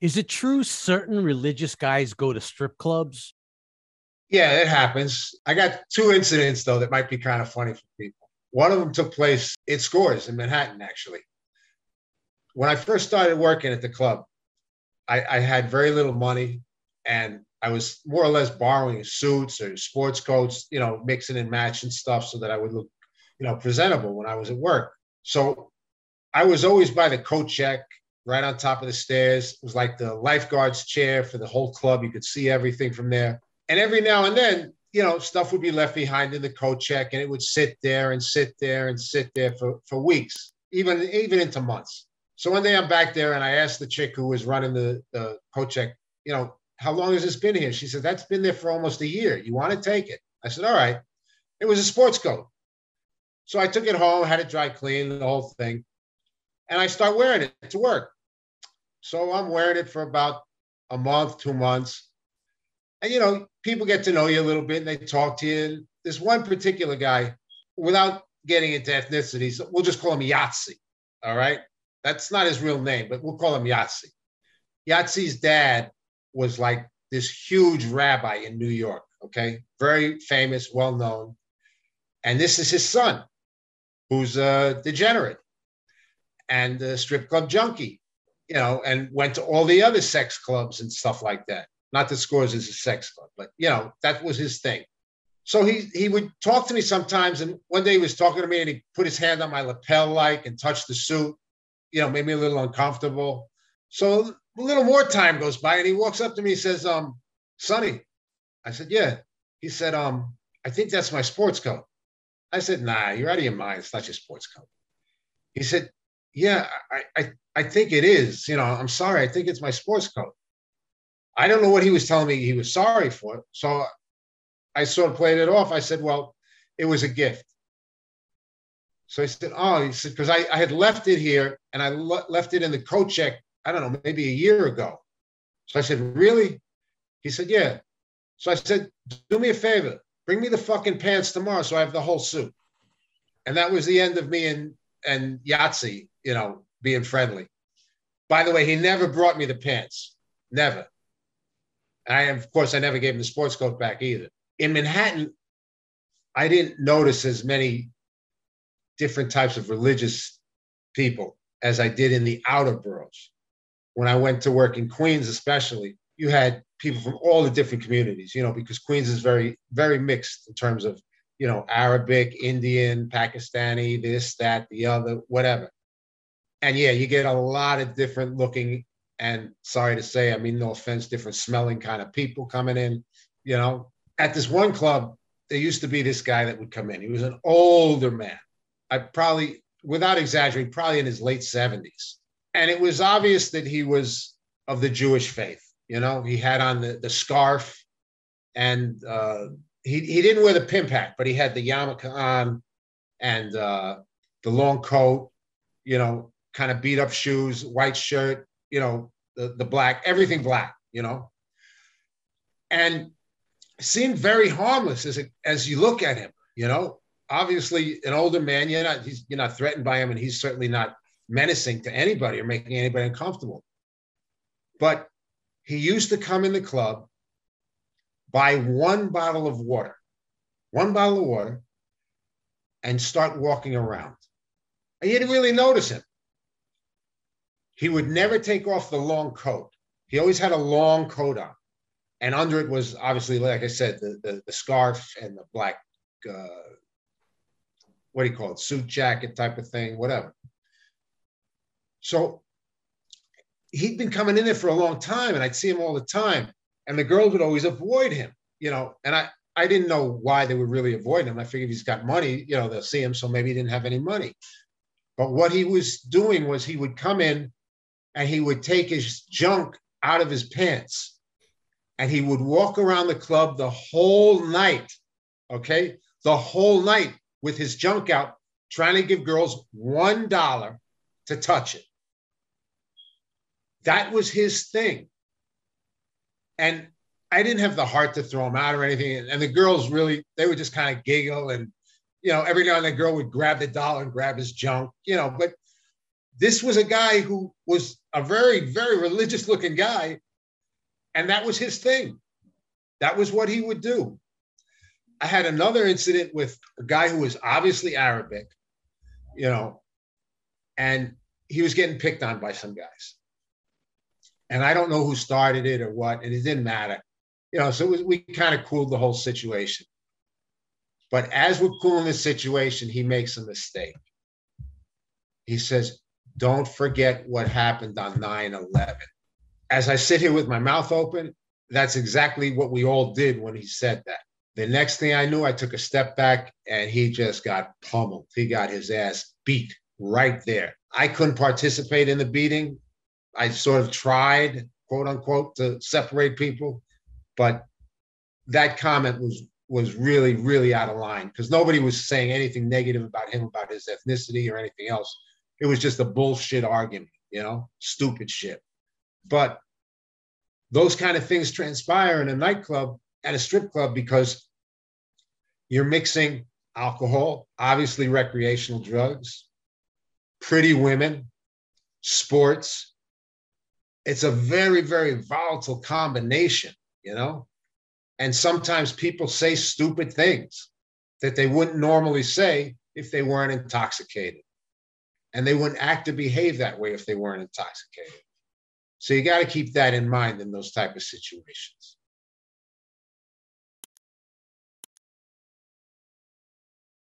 Is it true certain religious guys go to strip clubs? Yeah, it happens. I got two incidents though that might be kind of funny for people. One of them took place at Scores in Manhattan, actually. When I first started working at the club, I, I had very little money and I was more or less borrowing suits or sports coats, you know, mixing and matching stuff so that I would look, you know, presentable when I was at work. So I was always by the coat check right on top of the stairs. It was like the lifeguard's chair for the whole club. You could see everything from there. And every now and then, you know, stuff would be left behind in the coat check and it would sit there and sit there and sit there for, for weeks, even, even into months. So one day I'm back there and I asked the chick who was running the, the coat check, you know, how long has this been here? She said, that's been there for almost a year. You want to take it? I said, all right. It was a sports coat. So I took it home, had it dry clean, the whole thing. And I start wearing it to work. So I'm wearing it for about a month, two months and you know, people get to know you a little bit and they talk to you. There's one particular guy, without getting into ethnicities, we'll just call him Yahtzee. All right. That's not his real name, but we'll call him Yahtzee. Yahtzee's dad was like this huge rabbi in New York. Okay. Very famous, well known. And this is his son, who's a degenerate and a strip club junkie, you know, and went to all the other sex clubs and stuff like that. Not that Scores is a sex club, but you know that was his thing. So he he would talk to me sometimes, and one day he was talking to me, and he put his hand on my lapel like and touched the suit. You know, made me a little uncomfortable. So a little more time goes by, and he walks up to me, and says, "Um, Sonny," I said, "Yeah." He said, "Um, I think that's my sports coat." I said, "Nah, you're out of your mind. It's not your sports coat." He said, "Yeah, I I I think it is. You know, I'm sorry. I think it's my sports coat." I don't know what he was telling me he was sorry for. So I sort of played it off. I said, well, it was a gift. So I said, oh, he said, because I, I had left it here and I le- left it in the coat check, I don't know, maybe a year ago. So I said, really? He said, yeah. So I said, do me a favor, bring me the fucking pants tomorrow so I have the whole suit. And that was the end of me and, and Yahtzee, you know, being friendly. By the way, he never brought me the pants. Never. I, of course, I never gave him the sports coat back either. In Manhattan, I didn't notice as many different types of religious people as I did in the outer boroughs. When I went to work in Queens, especially, you had people from all the different communities, you know, because Queens is very, very mixed in terms of, you know, Arabic, Indian, Pakistani, this, that, the other, whatever. And yeah, you get a lot of different looking and sorry to say, I mean, no offense, different smelling kind of people coming in. You know, at this one club, there used to be this guy that would come in. He was an older man. I probably, without exaggerating, probably in his late 70s. And it was obvious that he was of the Jewish faith. You know, he had on the, the scarf and uh, he, he didn't wear the pimp hat, but he had the yarmulke on and uh, the long coat, you know, kind of beat up shoes, white shirt, you know, the, the black, everything black, you know, and seemed very harmless as, as you look at him, you know, obviously an older man, you're not, you're not threatened by him and he's certainly not menacing to anybody or making anybody uncomfortable. But he used to come in the club, buy one bottle of water, one bottle of water, and start walking around. And you didn't really notice him. He would never take off the long coat. He always had a long coat on. And under it was obviously, like I said, the, the, the scarf and the black, uh, what do you call it, suit jacket type of thing, whatever. So he'd been coming in there for a long time and I'd see him all the time. And the girls would always avoid him, you know. And I, I didn't know why they would really avoid him. I figured he's got money, you know, they'll see him, so maybe he didn't have any money. But what he was doing was he would come in and he would take his junk out of his pants and he would walk around the club the whole night, okay? The whole night with his junk out, trying to give girls $1 to touch it. That was his thing. And I didn't have the heart to throw him out or anything. And the girls really, they would just kind of giggle. And, you know, every now and then, a girl would grab the dollar and grab his junk, you know, but this was a guy who was a very, very religious looking guy. And that was his thing. That was what he would do. I had another incident with a guy who was obviously Arabic, you know, and he was getting picked on by some guys. And I don't know who started it or what, and it didn't matter. You know, so was, we kind of cooled the whole situation. But as we're cooling the situation, he makes a mistake. He says, Don't forget what happened on 9 11. As I sit here with my mouth open, that's exactly what we all did when he said that. The next thing I knew, I took a step back and he just got pummeled. He got his ass beat right there. I couldn't participate in the beating. I sort of tried, quote unquote, to separate people, but that comment was was really, really out of line because nobody was saying anything negative about him, about his ethnicity or anything else. It was just a bullshit argument, you know, stupid shit. But those kind of things transpire in a nightclub at a strip club because you're mixing alcohol, obviously recreational drugs, pretty women, sports. It's a very, very volatile combination, you know? And sometimes people say stupid things that they wouldn't normally say if they weren't intoxicated. And they wouldn't act or behave that way if they weren't intoxicated. So you got to keep that in mind in those type of situations.